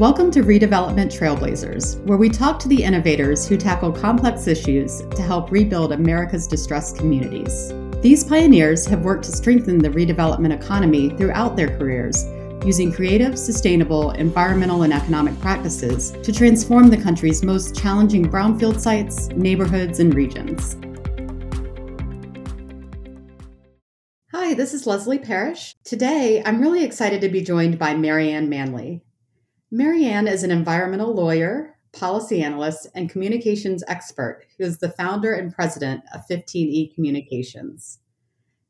Welcome to Redevelopment Trailblazers, where we talk to the innovators who tackle complex issues to help rebuild America's distressed communities. These pioneers have worked to strengthen the redevelopment economy throughout their careers, using creative, sustainable, environmental, and economic practices to transform the country's most challenging brownfield sites, neighborhoods, and regions. Hi, this is Leslie Parrish. Today, I'm really excited to be joined by Mary Ann Manley. Mary Ann is an environmental lawyer, policy analyst, and communications expert who is the founder and president of 15E Communications.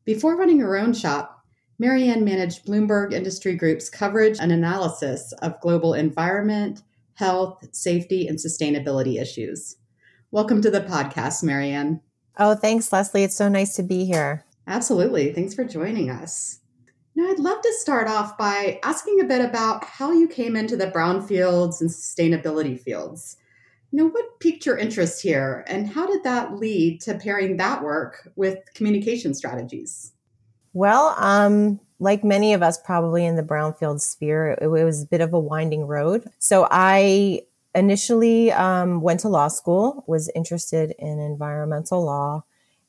Before running her own shop, Mary Ann managed Bloomberg Industry Group's coverage and analysis of global environment, health, safety, and sustainability issues. Welcome to the podcast, Mary Ann. Oh, thanks, Leslie. It's so nice to be here. Absolutely. Thanks for joining us. Now, I'd love to start off by asking a bit about how you came into the brownfields and sustainability fields. You know, what piqued your interest here, and how did that lead to pairing that work with communication strategies? Well, um, like many of us probably in the brownfield sphere, it, it was a bit of a winding road. So I initially um, went to law school, was interested in environmental law,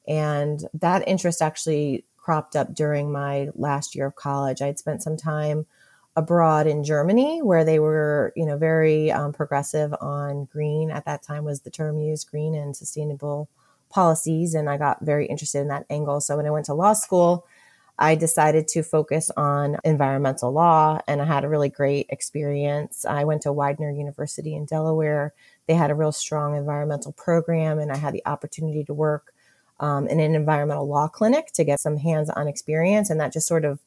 and that interest actually cropped up during my last year of college. I'd spent some time abroad in Germany where they were, you know, very um, progressive on green. At that time was the term used, green and sustainable policies, and I got very interested in that angle. So when I went to law school, I decided to focus on environmental law, and I had a really great experience. I went to Widener University in Delaware. They had a real strong environmental program, and I had the opportunity to work um, in an environmental law clinic to get some hands-on experience, and that just sort of,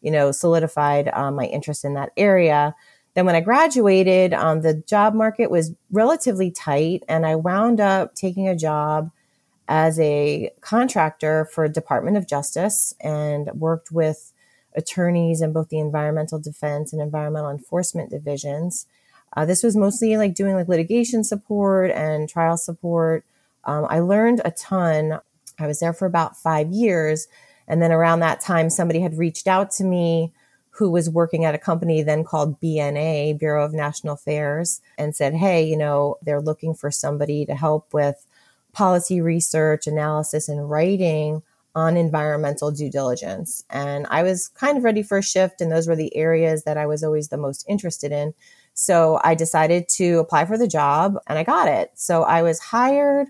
you know, solidified um, my interest in that area. Then when I graduated, um, the job market was relatively tight, and I wound up taking a job as a contractor for Department of Justice and worked with attorneys in both the environmental defense and environmental enforcement divisions. Uh, this was mostly like doing like litigation support and trial support. Um, I learned a ton I was there for about five years. And then around that time, somebody had reached out to me who was working at a company then called BNA, Bureau of National Affairs, and said, Hey, you know, they're looking for somebody to help with policy research, analysis, and writing on environmental due diligence. And I was kind of ready for a shift, and those were the areas that I was always the most interested in. So I decided to apply for the job and I got it. So I was hired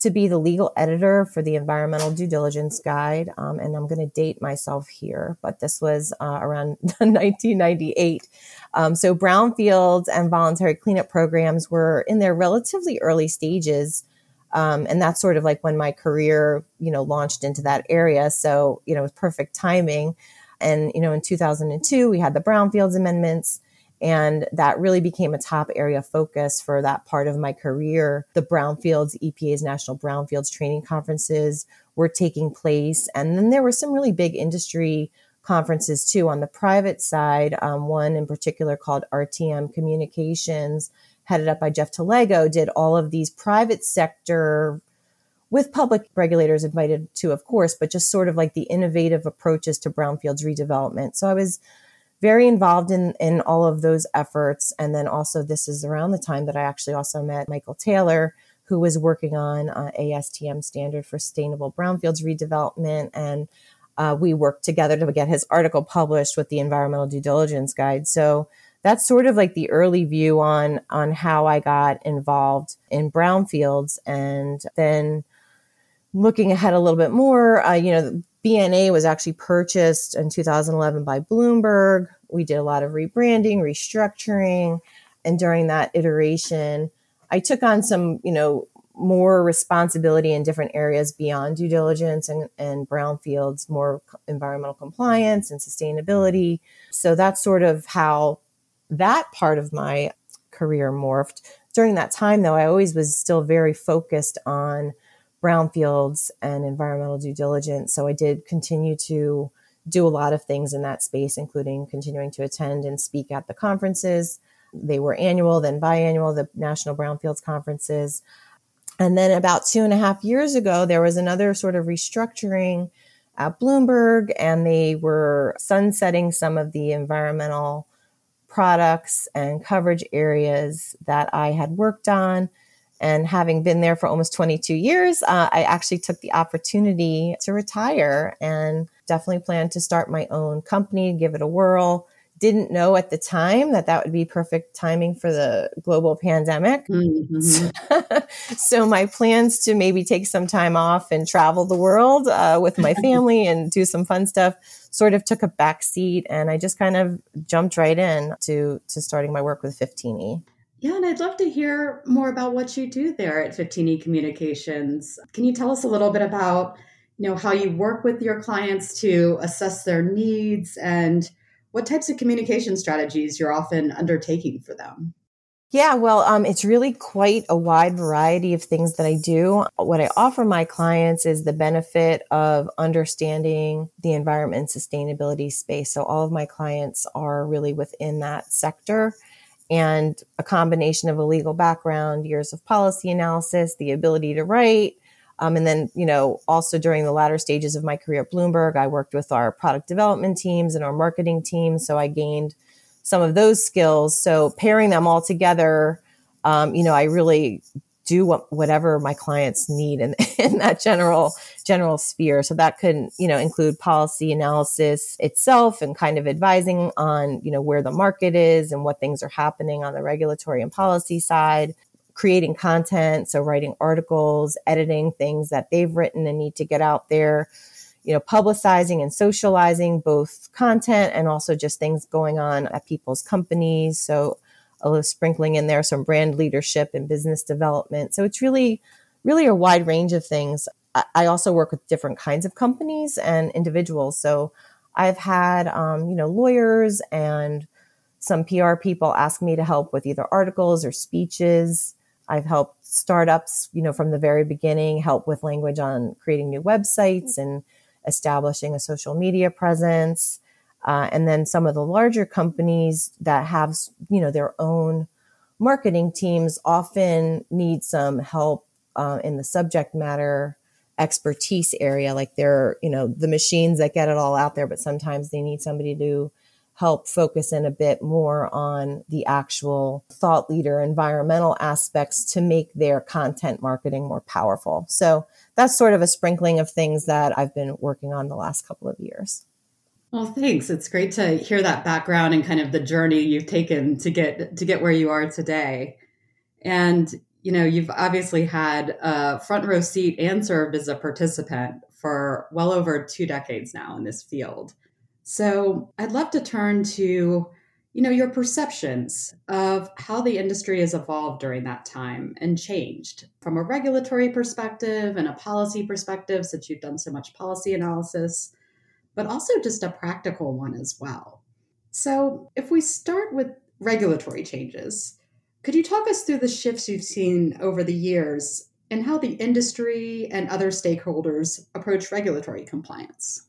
to be the legal editor for the Environmental Due Diligence Guide. Um, and I'm going to date myself here, but this was uh, around 1998. Um, so brownfields and voluntary cleanup programs were in their relatively early stages. Um, and that's sort of like when my career, you know, launched into that area. So, you know, it was perfect timing. And, you know, in 2002, we had the brownfields amendments. And that really became a top area focus for that part of my career. The Brownfields, EPA's National Brownfields Training Conferences were taking place. And then there were some really big industry conferences too on the private side. Um, one in particular called RTM Communications, headed up by Jeff Talego, did all of these private sector with public regulators invited to, of course, but just sort of like the innovative approaches to brownfields redevelopment. So I was very involved in in all of those efforts. And then also this is around the time that i actually also met michael taylor who was working on uh, astm standard for sustainable brownfields redevelopment. And uh, we worked together to get his article published with the environmental due diligence guide. So that's sort of like the early view on on how i got involved in brownfields. And then looking ahead a little bit more uh, you know BNA was actually purchased in 2011 by Bloomberg. We did a lot of rebranding, restructuring, and during that iteration, I took on some, you know, more responsibility in different areas beyond due diligence and, and brownfields, more environmental compliance and sustainability. So that's sort of how that part of my career morphed. During that time, though, I always was still very focused on brownfields and environmental due diligence. So I did continue to do a lot of things in that space, including continuing to attend and speak at the conferences. They were annual, then biannual, the National Brownfields conferences. And then about two and a half years ago, there was another sort of restructuring at Bloomberg, and they were sunsetting some of the environmental products and coverage areas that I had worked on. And having been there for almost 22 years, uh, I actually took the opportunity to retire and definitely plan to start my own company, give it a whirl didn't know at the time that that would be perfect timing for the global pandemic. Mm-hmm. so my plans to maybe take some time off and travel the world uh, with my family and do some fun stuff sort of took a back seat and I just kind of jumped right in to to starting my work with 15E. Yeah, and I'd love to hear more about what you do there at 15E Communications. Can you tell us a little bit about, you know, how you work with your clients to assess their needs and what types of communication strategies you're often undertaking for them. Yeah, well, um, it's really quite a wide variety of things that I do. What I offer my clients is the benefit of understanding the environment and sustainability space. So all of my clients are really within that sector and a combination of a legal background, years of policy analysis, the ability to write, um, and then, you know, also during the latter stages of my career at Bloomberg, I worked with our product development teams and our marketing teams. So I gained some of those skills. So pairing them all together, um, you know, I really do what, whatever my clients need in, in that general general sphere. So that could, you know, include policy analysis itself and kind of advising on, you know, where the market is and what things are happening on the regulatory and policy side, creating content. So writing articles, editing things that they've written and need to get out there, you know, publicizing and socializing both content and also just things going on at people's companies. So a little sprinkling in there some brand leadership and business development. So it's really, really a wide range of things. I also work with different kinds of companies and individuals. So I've had, um, you know, lawyers and some PR people ask me to help with either articles or speeches. I've helped startups, you know, from the very beginning, help with language on creating new websites and establishing a social media presence. Uh, and then some of the larger companies that have, you know, their own marketing teams often need some help uh, in the subject matter expertise area. Like they're, you know, the machines that get it all out there, but sometimes they need somebody to help focus in a bit more on the actual thought leader environmental aspects to make their content marketing more powerful. So that's sort of a sprinkling of things that I've been working on the last couple of years. Well, thanks. It's great to hear that background and kind of the journey you've taken to get to get where you are today. And you know, you've obviously had a front row seat and served as a participant for well over two decades now in this field. So I'd love to turn to, you know, your perceptions of how the industry has evolved during that time and changed from a regulatory perspective and a policy perspective, since you've done so much policy analysis, but also just a practical one as well. So if we start with regulatory changes, could you talk us through the shifts you've seen over the years and how the industry and other stakeholders approach regulatory compliance?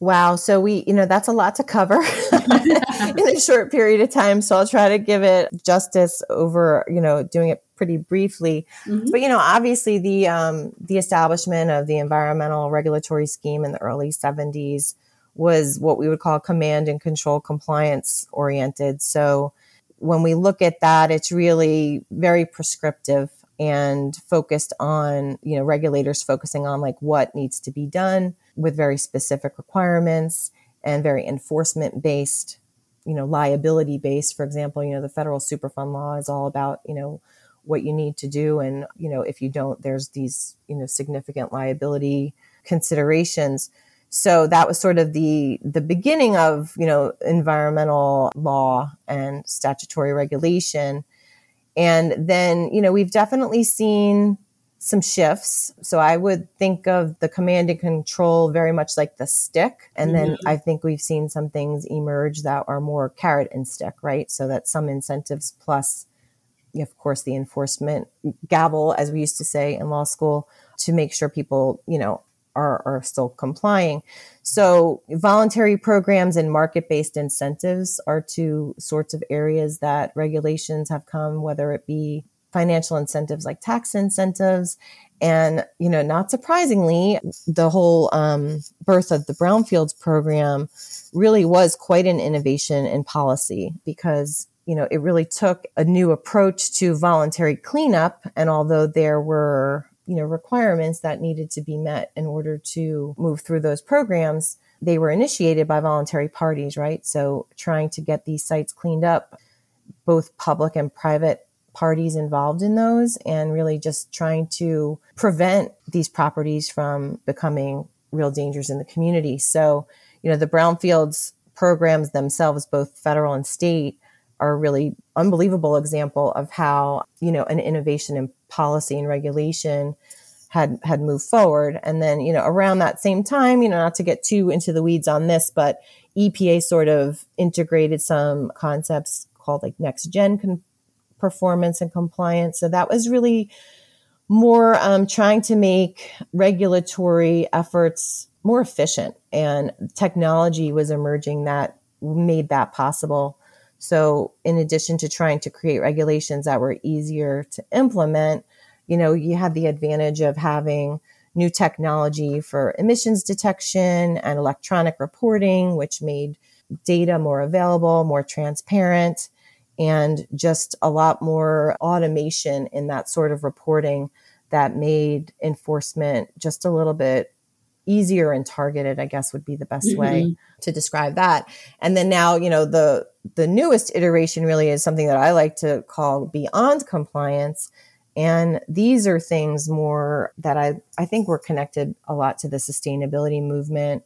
Wow. So we, you know, that's a lot to cover in a short period of time. So I'll try to give it justice over, you know, doing it pretty briefly. Mm-hmm. But, you know, obviously the, um, the establishment of the environmental regulatory scheme in the early 70s was what we would call command and control compliance oriented. So when we look at that, it's really very prescriptive and focused on, you know, regulators focusing on like what needs to be done with very specific requirements and very enforcement based, you know, liability based. For example, you know, the federal Superfund law is all about, you know, what you need to do. And, you know, if you don't, there's these, you know, significant liability considerations. So that was sort of the the beginning of, you know, environmental law and statutory regulation. And then, you know, we've definitely seen some shifts. So I would think of the command and control very much like the stick. And mm-hmm. then I think we've seen some things emerge that are more carrot and stick, right? So that some incentives plus, of course, the enforcement gavel, as we used to say in law school, to make sure people, you know, are, are still complying. So voluntary programs and market-based incentives are two sorts of areas that regulations have come, whether it be financial incentives like tax incentives And, you know, not surprisingly, the whole um, birth of the Brownfields program really was quite an innovation in policy because, you know, it really took a new approach to voluntary cleanup. And although there were, you know, requirements that needed to be met in order to move through those programs, they were initiated by voluntary parties, right? So trying to get these sites cleaned up, both public and private parties involved in those and really just trying to prevent these properties from becoming real dangers in the community. So, you know, the brownfields programs themselves, both federal and state, are a really unbelievable example of how, you know, an innovation in policy and regulation had had moved forward. And then, you know, around that same time, you know, not to get too into the weeds on this, but EPA sort of integrated some concepts called like next gen con- performance and compliance. So that was really more um, trying to make regulatory efforts more efficient, and technology was emerging that made that possible. So, in addition to trying to create regulations that were easier to implement, you know, you had the advantage of having new technology for emissions detection and electronic reporting, which made data more available, more transparent and just a lot more automation in that sort of reporting that made enforcement just a little bit easier and targeted i guess would be the best mm-hmm. way to describe that. And then now you know the the newest iteration really is something that i like to call beyond compliance. And these are things more that i i think we're connected a lot to the sustainability movement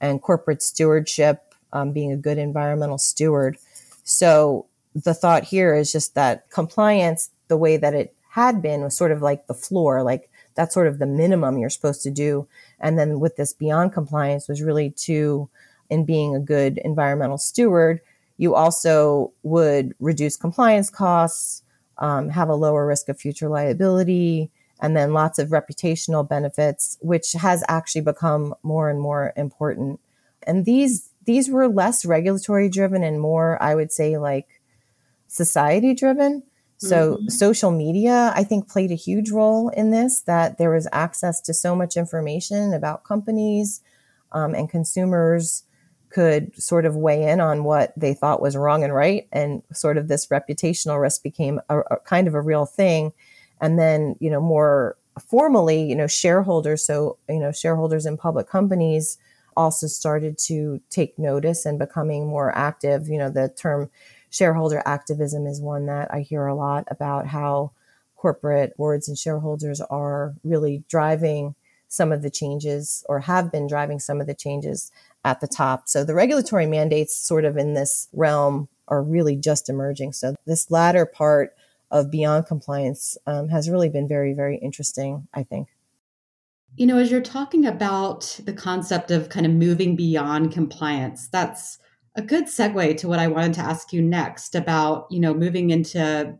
and corporate stewardship um, being a good environmental steward. So the thought here is just that compliance, the way that it had been, was sort of like the floor, like that's sort of the minimum you're supposed to do. And then with this beyond compliance was really to, in being a good environmental steward, you also would reduce compliance costs, um, have a lower risk of future liability, and then lots of reputational benefits, which has actually become more and more important. And these these were less regulatory driven and more, I would say, like society driven. So mm-hmm. social media, I think, played a huge role in this, that there was access to so much information about companies um, and consumers could sort of weigh in on what they thought was wrong and right. And sort of this reputational risk became a, a kind of a real thing. And then, you know, more formally, you know, shareholders, so, you know, shareholders in public companies also started to take notice and becoming more active. You know, the term shareholder activism is one that I hear a lot about how corporate boards and shareholders are really driving some of the changes or have been driving some of the changes at the top. So the regulatory mandates sort of in this realm are really just emerging. So this latter part of beyond compliance um, has really been very, very interesting, I think. You know, as you're talking about the concept of kind of moving beyond compliance, that's a good segue to what I wanted to ask you next about, you know, moving into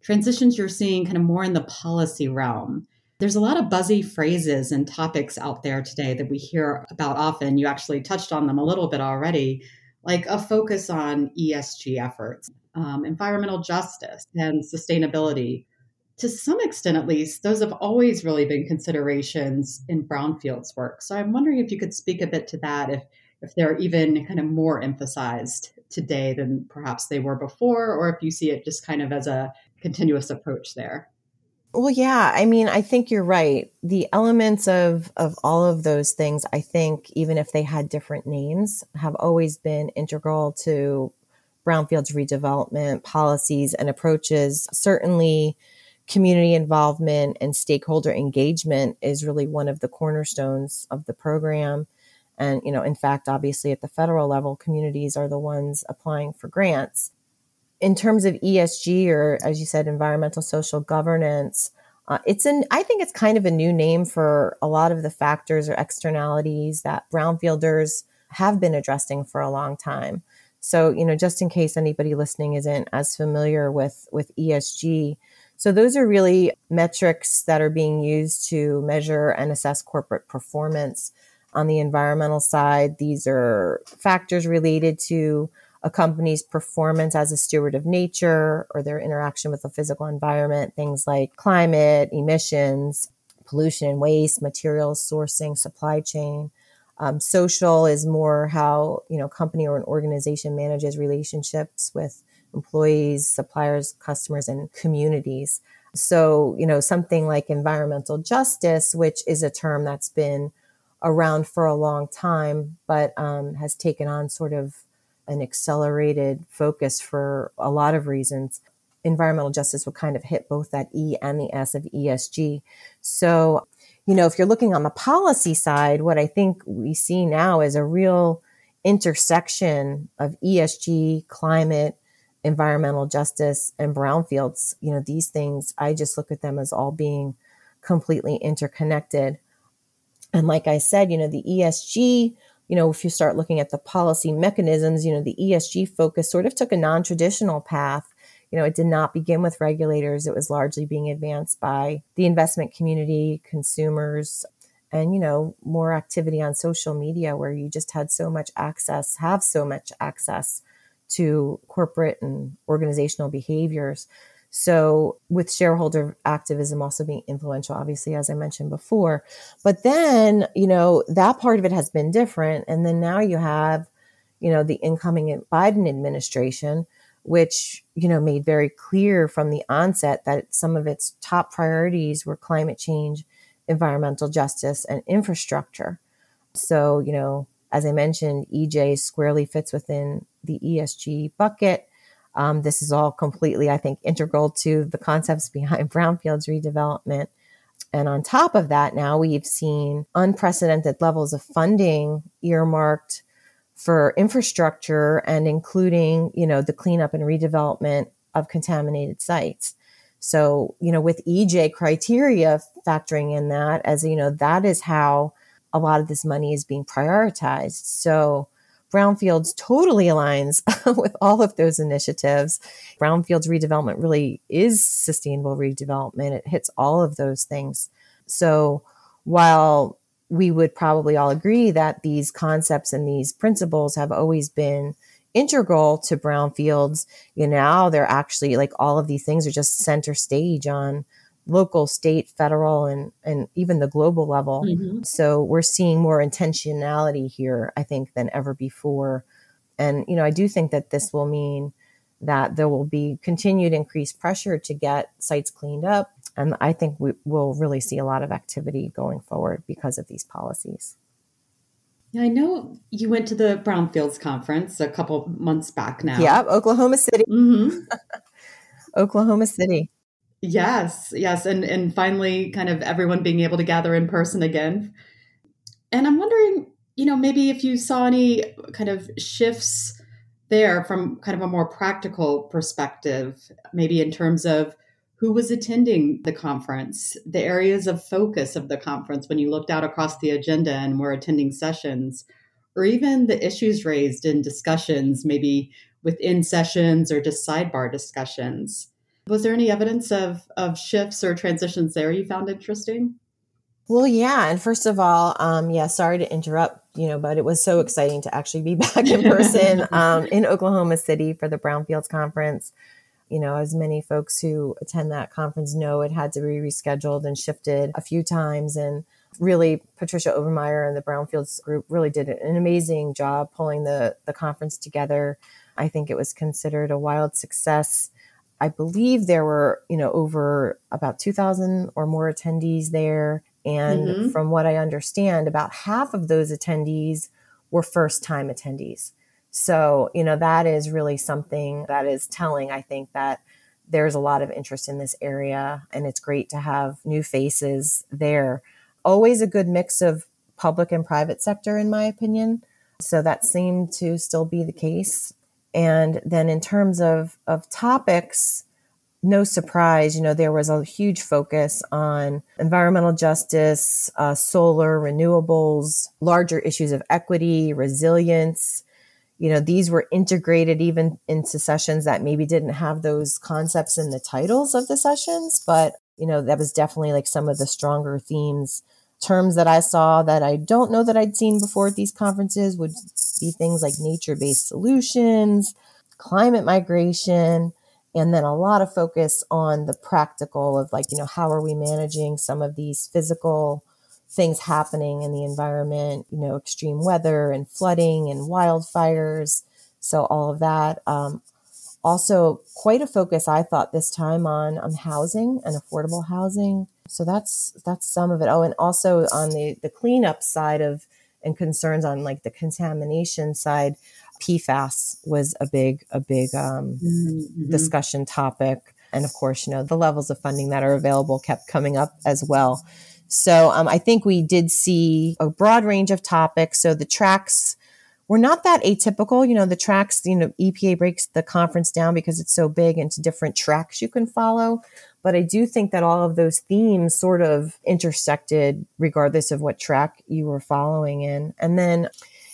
transitions you're seeing kind of more in the policy realm. There's a lot of buzzy phrases and topics out there today that we hear about often. You actually touched on them a little bit already, like a focus on ESG efforts, um, environmental justice, and sustainability. To some extent, at least, those have always really been considerations in brownfields work. So I'm wondering if you could speak a bit to that, if if they're even kind of more emphasized today than perhaps they were before, or if you see it just kind of as a continuous approach there. Well, yeah, I mean, I think you're right. The elements of of all of those things, I think, even if they had different names, have always been integral to brownfields redevelopment policies and approaches. Certainly, community involvement and stakeholder engagement is really one of the cornerstones of the program. And, you know, in fact, obviously at the federal level, communities are the ones applying for grants. In terms of ESG, or as you said, environmental social governance, uh, it's an, I think it's kind of a new name for a lot of the factors or externalities that brownfielders have been addressing for a long time. So, you know, just in case anybody listening isn't as familiar with, with ESG, so those are really metrics that are being used to measure and assess corporate performance on the environmental side, these are factors related to a company's performance as a steward of nature or their interaction with the physical environment, things like climate, emissions, pollution and waste, materials sourcing, supply chain. Um, social is more how you know company or an organization manages relationships with employees, suppliers, customers, and communities. So you know something like environmental justice, which is a term that's been around for a long time, but um, has taken on sort of an accelerated focus for a lot of reasons. Environmental justice would kind of hit both that E and the S of ESG. So, you know, if you're looking on the policy side, what I think we see now is a real intersection of ESG, climate, environmental justice, and brownfields. You know, these things, I just look at them as all being completely interconnected. And like I said, you know, the ESG you know, if you start looking at the policy mechanisms, you know, the ESG focus sort of took a non traditional path. You know, it did not begin with regulators. It was largely being advanced by the investment community, consumers, and, you know, more activity on social media where you just had so much access, have so much access to corporate and organizational behaviors. So, with shareholder activism also being influential, obviously, as I mentioned before. But then, you know, that part of it has been different. And then now you have, you know, the incoming Biden administration, which, you know, made very clear from the onset that some of its top priorities were climate change, environmental justice, and infrastructure. So, you know, as I mentioned, EJ squarely fits within the ESG bucket. Um, this is all completely, I think, integral to the concepts behind brownfields redevelopment. And on top of that, now we've seen unprecedented levels of funding earmarked for infrastructure and including, you know, the cleanup and redevelopment of contaminated sites. So, you know, with EJ criteria factoring in that as, you know, that is how a lot of this money is being prioritized. So, Brownfields totally aligns with all of those initiatives. Brownfields redevelopment really is sustainable redevelopment. It hits all of those things. So while we would probably all agree that these concepts and these principles have always been integral to brownfields, you know, now they're actually like all of these things are just center stage on local, state, federal, and and even the global level. Mm-hmm. So we're seeing more intentionality here, I think, than ever before. And you know, I do think that this will mean that there will be continued increased pressure to get sites cleaned up. And I think we will really see a lot of activity going forward because of these policies. Yeah, I know you went to the Brownfields conference a couple months back now. Yeah, Oklahoma City. Mm-hmm. Oklahoma City. Yes, yes, and and finally, kind of everyone being able to gather in person again. And I'm wondering, you know, maybe if you saw any kind of shifts there from kind of a more practical perspective, maybe in terms of who was attending the conference, the areas of focus of the conference when you looked out across the agenda and were attending sessions, or even the issues raised in discussions, maybe within sessions or just sidebar discussions. Was there any evidence of, of shifts or transitions there you found interesting? Well, yeah. And first of all, um, yeah, sorry to interrupt, you know, but it was so exciting to actually be back in person um, in Oklahoma City for the Brownfields Conference. You know, as many folks who attend that conference know, it had to be rescheduled and shifted a few times. And really, Patricia Overmeyer and the Brownfields group really did an amazing job pulling the, the conference together. I think it was considered a wild success I believe there were, you know, over about 2,000 or more attendees there. And mm-hmm. from what I understand, about half of those attendees were first time attendees. So, you know, that is really something that is telling, I think, that there's a lot of interest in this area and it's great to have new faces there. Always a good mix of public and private sector, in my opinion. So that seemed to still be the case. And then in terms of, of topics, no surprise, you know, there was a huge focus on environmental justice, uh, solar, renewables, larger issues of equity, resilience. You know, these were integrated even into sessions that maybe didn't have those concepts in the titles of the sessions, but, you know, that was definitely like some of the stronger themes. Terms that I saw that I don't know that I'd seen before at these conferences would be things like nature based solutions, climate migration, and then a lot of focus on the practical of like you know how are we managing some of these physical things happening in the environment you know extreme weather and flooding and wildfires. So all of that um, also quite a focus i thought this time on on housing and affordable housing. So that's that's some of it. Oh and also on the the cleanup side of and concerns on like the contamination side PFAS was a big, a big um, mm-hmm. discussion topic. And of course, you know, the levels of funding that are available kept coming up as well. So um, I think we did see a broad range of topics. So the tracks were not that atypical. You know, the tracks, you know, EPA breaks the conference down because it's so big into different tracks you can follow. But I do think that all of those themes sort of intersected regardless of what track you were following in. And then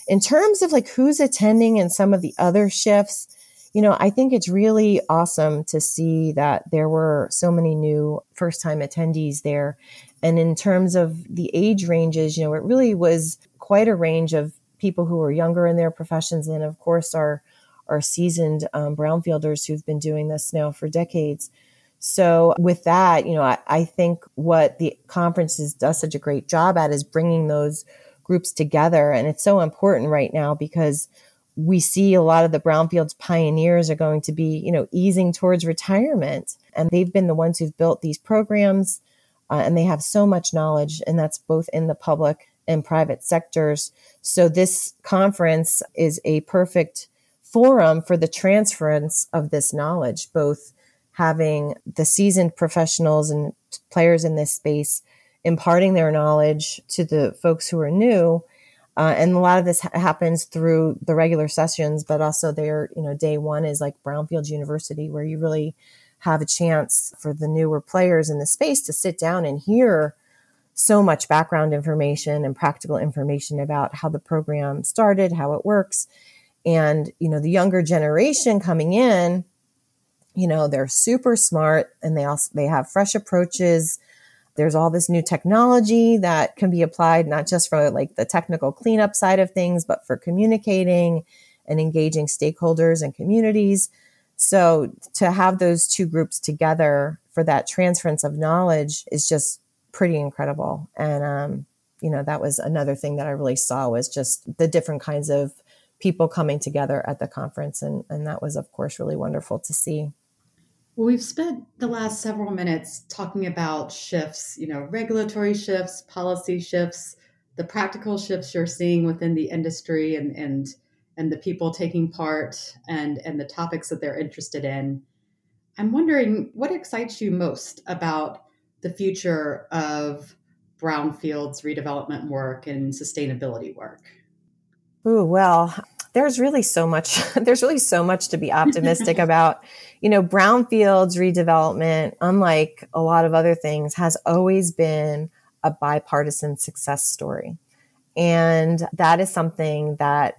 in terms of like who's attending and some of the other shifts, you know, I think it's really awesome to see that there were so many new first time attendees there. And in terms of the age ranges, you know, it really was quite a range of people who are younger in their professions and of course our our seasoned um, brownfielders who've been doing this now for decades. So with that, you know, I, I think what the conferences does such a great job at is bringing those groups together. And it's so important right now because we see a lot of the brownfields pioneers are going to be, you know, easing towards retirement. And they've been the ones who've built these programs uh, and they have so much knowledge. And that's both in the public and private sectors. So this conference is a perfect forum for the transference of this knowledge, both having the seasoned professionals and players in this space imparting their knowledge to the folks who are new. Uh, and a lot of this ha- happens through the regular sessions, but also their, you know, day one is like Brownfield University, where you really have a chance for the newer players in the space to sit down and hear so much background information and practical information about how the program started, how it works. And, you know, the younger generation coming in, you know, they're super smart and they also, they have fresh approaches there's all this new technology that can be applied not just for like the technical cleanup side of things, but for communicating and engaging stakeholders and communities. So to have those two groups together for that transference of knowledge is just pretty incredible. And, um, you know, that was another thing that I really saw was just the different kinds of people coming together at the conference. And, and that was, of course, really wonderful to see. Well, we've spent the last several minutes talking about shifts, you know, regulatory shifts, policy shifts, the practical shifts you're seeing within the industry and and and the people taking part and and the topics that they're interested in. I'm wondering what excites you most about the future of brownfields redevelopment work and sustainability work. Oh, well, there's really so much there's really so much to be optimistic about. You know brownfields redevelopment unlike a lot of other things has always been a bipartisan success story. And that is something that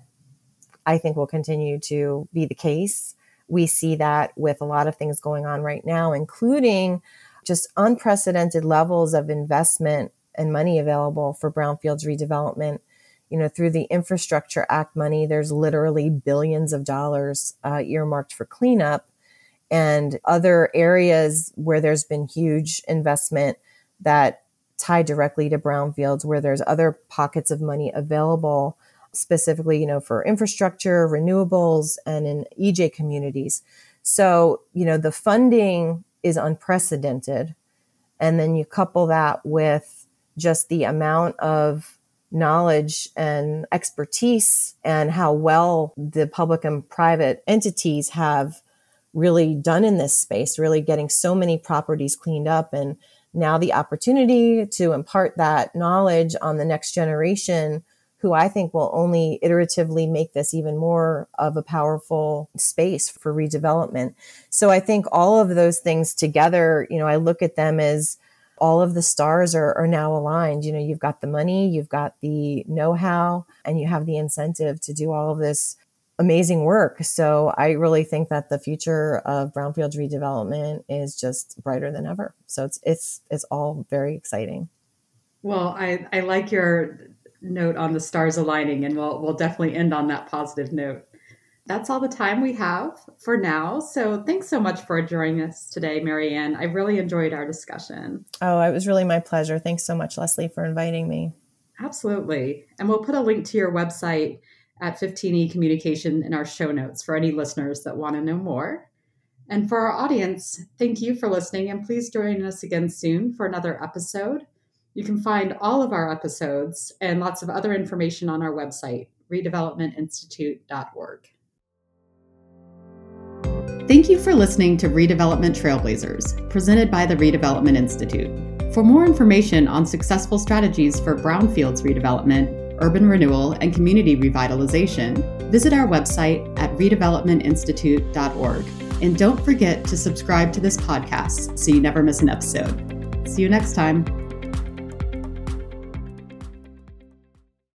i think will continue to be the case. We see that with a lot of things going on right now including just unprecedented levels of investment and money available for brownfields redevelopment. You know, through the Infrastructure Act money, there's literally billions of dollars uh, earmarked for cleanup. And other areas where there's been huge investment that tie directly to brownfields where there's other pockets of money available specifically you know for infrastructure renewables and in ej communities. So you know the funding is unprecedented and then you couple that with just the amount of knowledge and expertise and how well the public and private entities have really done in this space, really getting so many properties cleaned up. And now the opportunity to impart that knowledge on the next generation, who I think will only iteratively make this even more of a powerful space for redevelopment. So I think all of those things together, you know, I look at them as all of the stars are, are now aligned. You know, you've got the money, you've got the know how, and you have the incentive to do all of this amazing work. So I really think that the future of brownfields redevelopment is just brighter than ever. So it's it's it's all very exciting. Well, I, I like your note on the stars aligning and we'll we'll definitely end on that positive note. that's all the time we have for now. So thanks so much for joining us today, Mary Ann. I really enjoyed our discussion. Oh, it was really my pleasure. Thanks so much, Leslie, for inviting me. Absolutely. And we'll put a link to your website at 15E Communication in our show notes for any listeners that want to know more. And for our audience, thank you for listening, and please join us again soon for another episode. You can find all of our episodes and lots of other information on our website, redevelopmentinstitute.org. Thank you for listening to Redevelopment Trailblazers, presented by the Redevelopment Institute. For more information on successful strategies for brownfields redevelopment, urban renewal, and community revitalization, visit our website at redevelopmentinstitute.org. And don't forget to subscribe to this podcast so you never miss an episode. See you next time.